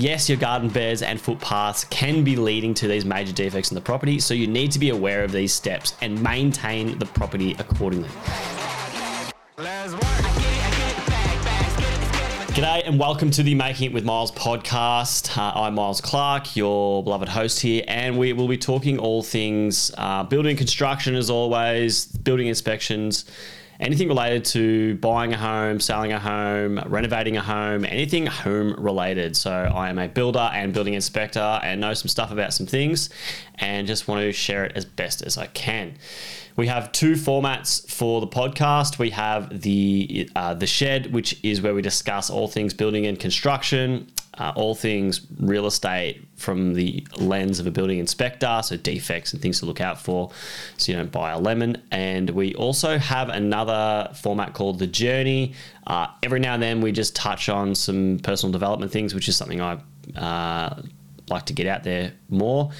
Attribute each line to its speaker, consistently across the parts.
Speaker 1: yes, your garden beds and footpaths can be leading to these major defects in the property, so you need to be aware of these steps and maintain the property accordingly. G'day and welcome to the Making It with Myles podcast. Uh, I'm Myles Clark, your beloved host here, and we will be talking all things uh, building construction as always, building inspections, anything related to buying a home, selling a home, renovating a home, anything home related. So I am a builder and building inspector and know some stuff about some things and just want to share it as best as I can. We have two formats for the podcast. We have the uh, the shed, which is where we discuss all things building and construction, uh, all things real estate from the lens of a building inspector, so defects and things to look out for, so you don't buy a lemon. And we also have another format called the journey. Uh, every now and then, we just touch on some personal development things, which is something I uh, like to get out there more,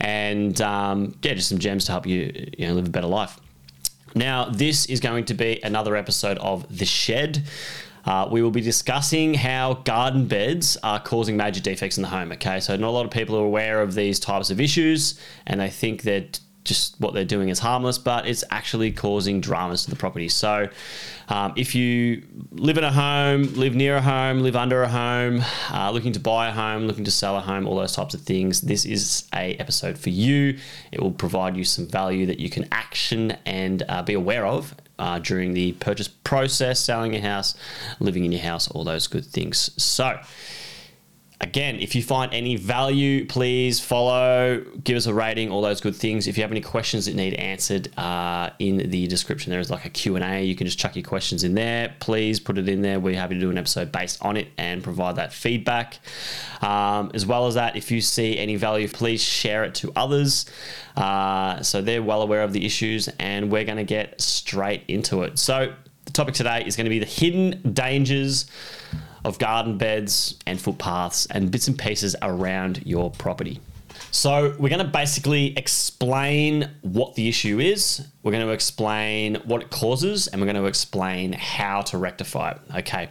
Speaker 1: and um, yeah, just some gems to help you you know live a better life. Now, this is going to be another episode of The Shed. Uh, we will be discussing how garden beds are causing major defects in the home. Okay, so not a lot of people are aware of these types of issues, and they think that just what they're doing is harmless, but it's actually causing dramas to the property. So, um, if you live in a home, live near a home, live under a home, uh, looking to buy a home, looking to sell a home, all those types of things, this is a episode for you. It will provide you some value that you can action and uh, be aware of uh, during the purchase process, selling a house, living in your house, all those good things. So, again, if you find any value, please follow, give us a rating, all those good things. If you have any questions that need answered, uh, in the description there is like a Q&A. You can just chuck your questions in there. Please put it in there. We're happy to do an episode based on it and provide that feedback. Um, as well as that, if you see any value, please share it to others. Uh, so they're well aware of the issues and we're going to get straight into it. So the topic today is going to be the hidden dangers of garden beds and footpaths and bits and pieces around your property. So, we're going to basically explain what the issue is, we're going to explain what it causes, and we're going to explain how to rectify it. Okay.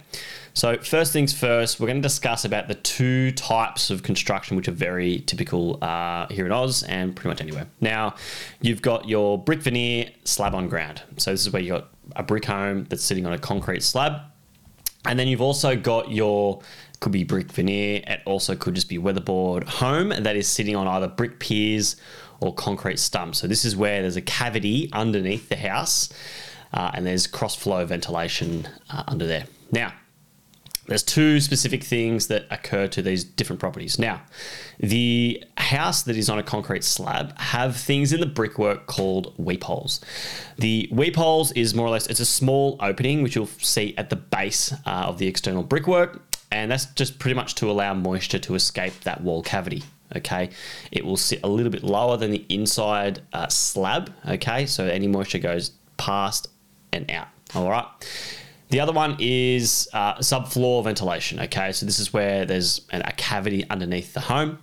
Speaker 1: So, first things first, we're going to discuss about the two types of construction which are very typical uh, here in Oz and pretty much anywhere. Now, you've got your brick veneer slab on ground. So, this is where you've got a brick home that's sitting on a concrete slab and then you've also got your could be brick veneer. It also could just be weatherboard home that is sitting on either brick piers or concrete stumps. So this is where there's a cavity underneath the house, uh, and there's cross flow ventilation uh, under there. Now, there's two specific things that occur to these different properties. Now, the house that is on a concrete slab have things in the brickwork called weep holes. The weep holes is more or less it's a small opening which you'll see at the base uh, of the external brickwork, and that's just pretty much to allow moisture to escape that wall cavity. Okay, it will sit a little bit lower than the inside uh, slab. Okay, so any moisture goes past and out. All right. The other one is uh, subfloor ventilation. Okay, so this is where there's an, a cavity underneath the home.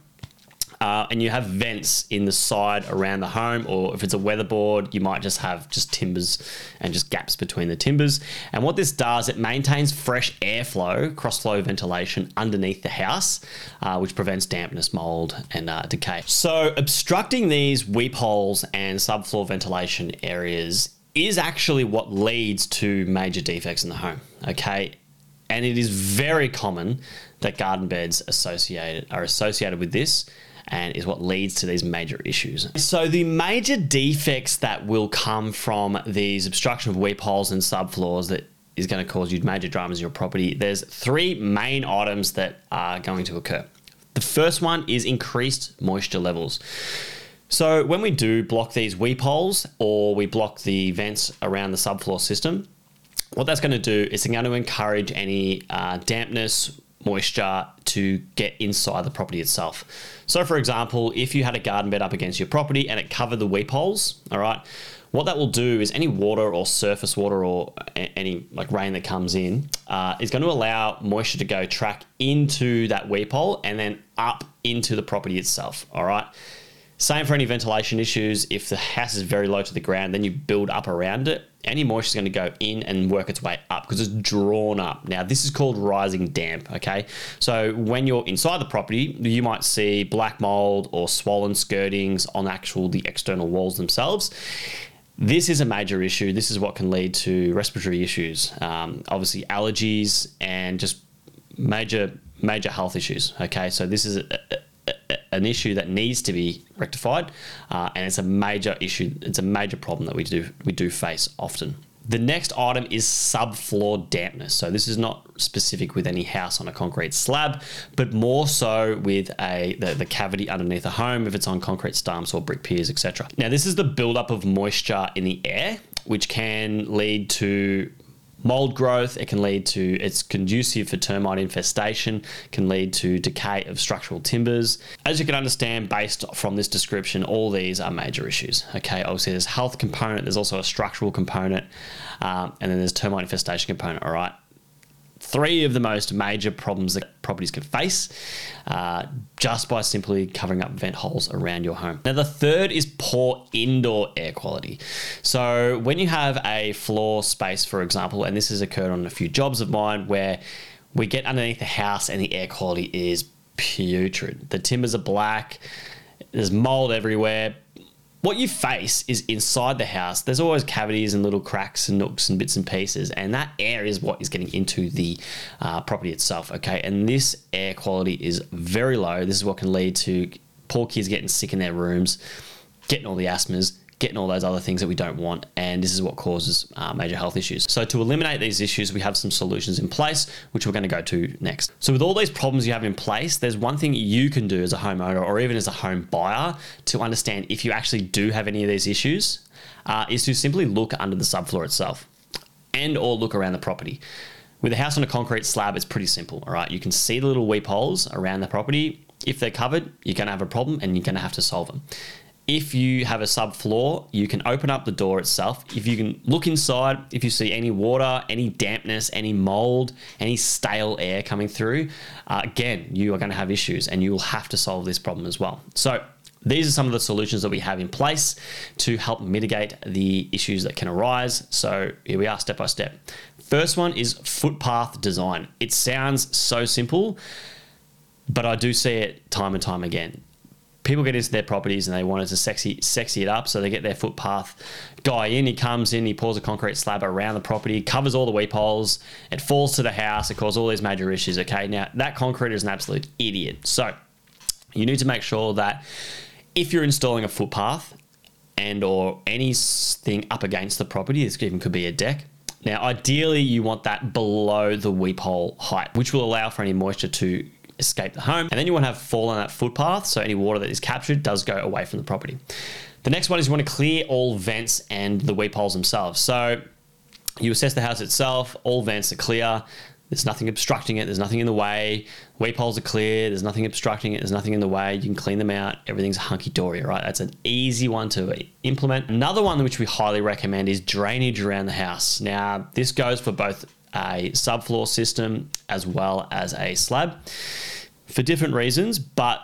Speaker 1: Uh, and you have vents in the side around the home, or if it's a weatherboard, you might just have just timbers and just gaps between the timbers. And what this does, it maintains fresh airflow, cross flow ventilation underneath the house, uh, which prevents dampness, mold, and uh, decay. So, obstructing these weep holes and subfloor ventilation areas is actually what leads to major defects in the home. Okay. And it is very common that garden beds associated are associated with this and is what leads to these major issues. So the major defects that will come from these obstruction of weep holes and subfloors that is going to cause you major dramas in your property, there's three main items that are going to occur. The first one is increased moisture levels. So when we do block these weep holes or we block the vents around the subfloor system, what that's going to do is it's going to encourage any uh, dampness, moisture to get inside the property itself. So, for example, if you had a garden bed up against your property and it covered the weep holes, all right, what that will do is any water or surface water or any like rain that comes in uh, is going to allow moisture to go track into that weep hole and then up into the property itself. All right. Same for any ventilation issues. If the house is very low to the ground, then you build up around it. any moisture is going to go in and work its way up because it's drawn up. Now, this is called rising damp, okay? So, when you're inside the property, you might see black mold or swollen skirtings on actual the external walls themselves. This is a major issue. This is what can lead to respiratory issues, um, obviously allergies, and just major major health issues. Okay, so this is a, an issue that needs to be rectified, uh, and it's a major issue. It's a major problem that we do we do face often. The next item is subfloor dampness. So this is not specific with any house on a concrete slab, but more so with a the, the cavity underneath a home if it's on concrete stumps or brick piers, etc. Now this is the buildup of moisture in the air, which can lead to mold growth. It can lead to, it's conducive for termite infestation, can lead to decay of structural timbers. As you can understand, based from this description, all these are major issues. Okay, obviously there's health component, there's also a structural component, um, and then there's termite infestation component, all right? Three of the most major problems that properties can face uh, just by simply covering up vent holes around your home. Now, the third is poor indoor air quality. So, when you have a floor space, for example, and this has occurred on a few jobs of mine where we get underneath the house and the air quality is putrid. The timbers are black, there's mold everywhere what you face is inside the house, there's always cavities and little cracks and nooks and bits and pieces, and that air is what is getting into the uh, property itself. Okay, and this air quality is very low. This is what can lead to poor kids getting sick in their rooms, getting all the asthmas, getting all those other things that we don't want. And this is what causes uh, major health issues. So, to eliminate these issues, we have some solutions in place, which we're going to go to next. So, with all these problems you have in place, there's one thing you can do as a homeowner or even as a home buyer to understand if you actually do have any of these issues, uh, is to simply look under the subfloor itself and or look around the property. With a house on a concrete slab, it's pretty simple, all right? You can see the little weep holes around the property. If they're covered, you're going to have a problem and you're going to have to solve them if you have a subfloor, you can open up the door itself. If you can look inside, if you see any water, any dampness, any mold, any stale air coming through, uh, again, you are going to have issues and you will have to solve this problem as well. So, these are some of the solutions that we have in place to help mitigate the issues that can arise. So, here we are step by step. First one is footpath design. It sounds so simple, but I do see it time and time again people get into their properties and they want it to sexy sexy it up, so they get their footpath guy in. He comes in, he pours a concrete slab around the property, covers all the weep holes, it falls to the house, it causes all these major issues. Okay, now that concrete is an absolute idiot. So you need to make sure that if you're installing a footpath and or anything up against the property, this even could be a deck. Now, ideally, you want that below the weep hole height, which will allow for any moisture to escape the home. And then you want to have fall on that footpath so any water that is captured does go away from the property. The next one is you want to clear all vents and the weep holes themselves. So you assess the house itself, all vents are clear. There's nothing obstructing it. There's nothing in the way. Weep holes are clear. There's nothing obstructing it. There's nothing in the way. You can clean them out. Everything's hunky dory, right? That's an easy one to implement. Another one which we highly recommend is drainage around the house. Now, this goes for both a subfloor system as well as a slab for different reasons, but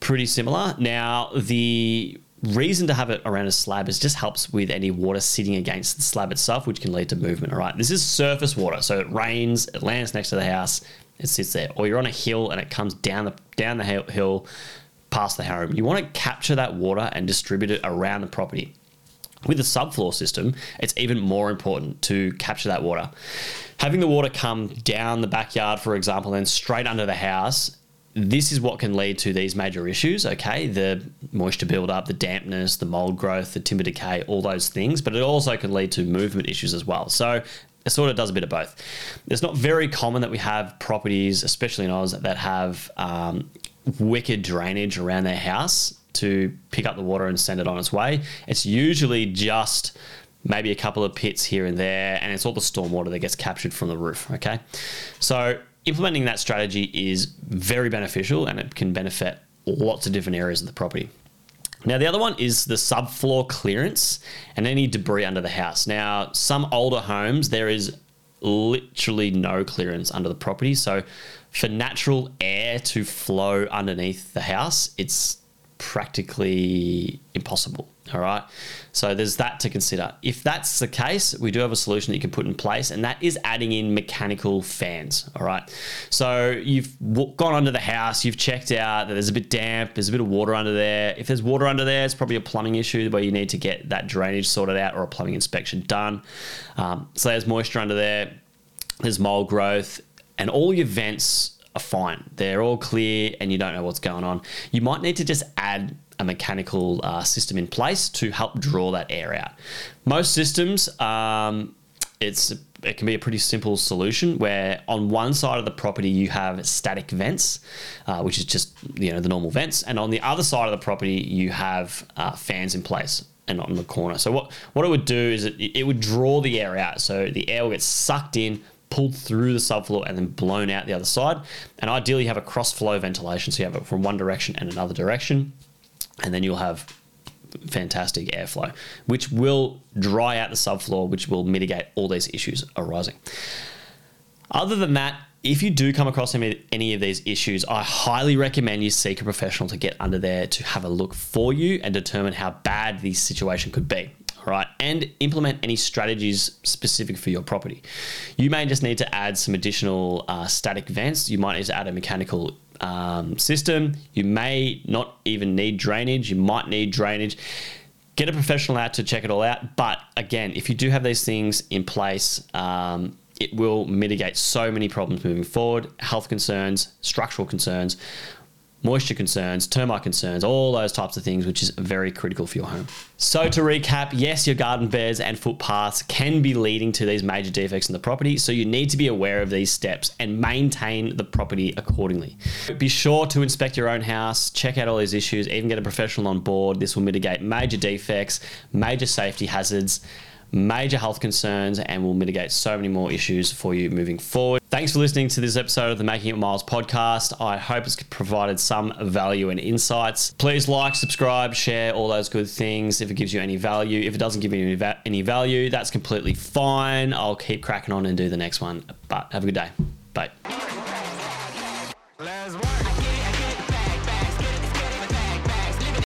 Speaker 1: pretty similar. Now, the reason to have it around a slab is just helps with any water sitting against the slab itself, which can lead to movement. All right, this is surface water, so it rains, it lands next to the house, it sits there, or you're on a hill and it comes down the down the hill past the home. You want to capture that water and distribute it around the property. With a subfloor system, it's even more important to capture that water. Having the water come down the backyard, for example, and straight under the house, this is what can lead to these major issues, okay? The moisture buildup, the dampness, the mold growth, the timber decay, all those things, but it also can lead to movement issues as well. So it sort of does a bit of both. It's not very common that we have properties, especially in Oz, that have um, wicked drainage around their house to pick up the water and send it on its way. It's usually just maybe a couple of pits here and there, and it's all the stormwater that gets captured from the roof. Okay, so implementing that strategy is very beneficial and it can benefit lots of different areas of the property. Now, the other one is the subfloor clearance and any debris under the house. Now, some older homes, there is literally no clearance under the property. So, for natural air to flow underneath the house, it's practically impossible. All right. So there's that to consider. If that's the case, we do have a solution that you can put in place, and that is adding in mechanical fans. All right. So you've gone under the house, you've checked out that there's a bit damp, there's a bit of water under there. If there's water under there, it's probably a plumbing issue where you need to get that drainage sorted out or a plumbing inspection done. Um, so there's moisture under there, there's mold growth, and all your vents fine. They're all clear, and you don't know what's going on. You might need to just add a mechanical uh, system in place to help draw that air out. Most systems, um, it's it can be a pretty simple solution where on one side of the property you have static vents, uh, which is just you know the normal vents, and on the other side of the property you have uh, fans in place and on the corner. So what what it would do is it, it would draw the air out, so the air will get sucked in, pulled through the subfloor and then blown out the other side. And ideally, you have a cross flow ventilation, so you have it from one direction and another direction and then you'll have fantastic airflow, which will dry out the subfloor, which will mitigate all these issues arising. Other than that, if you do come across any of these issues, I highly recommend you seek a professional to get under there to have a look for you and determine how bad this situation could be. Right, and implement any strategies specific for your property. You may just need to add some additional uh, static vents. You might need to add a mechanical um, system. You may not even need drainage. You might need drainage. Get a professional out to check it all out. But again, if you do have these things in place, um, it will mitigate so many problems moving forward health concerns, structural concerns, moisture concerns, termite concerns, all those types of things, which is very critical for your home. So, to recap, yes, your garden beds and footpaths can be leading to these major defects in the property. So, you need to be aware of these steps and maintain the property accordingly. Be sure to inspect your own house, check out all these issues, even get a professional on board. This will mitigate major defects, major safety hazards major health concerns and will mitigate so many more issues for you moving forward. Thanks for listening to this episode of the Making It Myles podcast. I hope it's provided some value and insights. Please like, subscribe, share, all those good things if it gives you any value. If it doesn't give you any value, that's completely fine. I'll keep cracking on and do the next one. But have a good day.